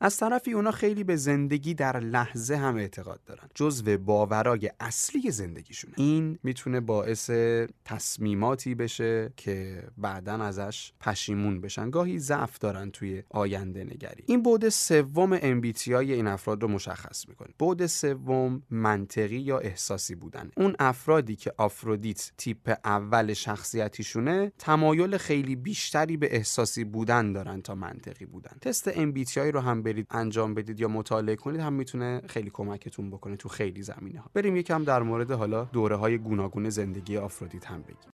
از طرفی اونا خیلی به زندگی در لحظه هم اعتقاد دارن جزو باورای اصلی زندگیشونه. این می‌تونه باعث تصمیماتی بشه که بعدا ازش پشیمون بشن. گاهی ضعف دارن توی آینده نگری. این بعد سوم MBTI این افراد رو مشخص می‌کنه. بعد سوم منطقی یا احساسی بودن. اون افرادی که آفرودیت تیپ اول شخصیتیشونه تمایل خیلی بیشتری به احساسی بودن دارن تا منطقی بودن. تست MBTI رو هم برید انجام بدید یا مطالعه کنید هم می‌تونه خیلی کمکتون بکنه تو خیلی زمینه ها بریم یکم در مورد حالا دوره های گوناگون زندگی آفرودیت هم بگیم.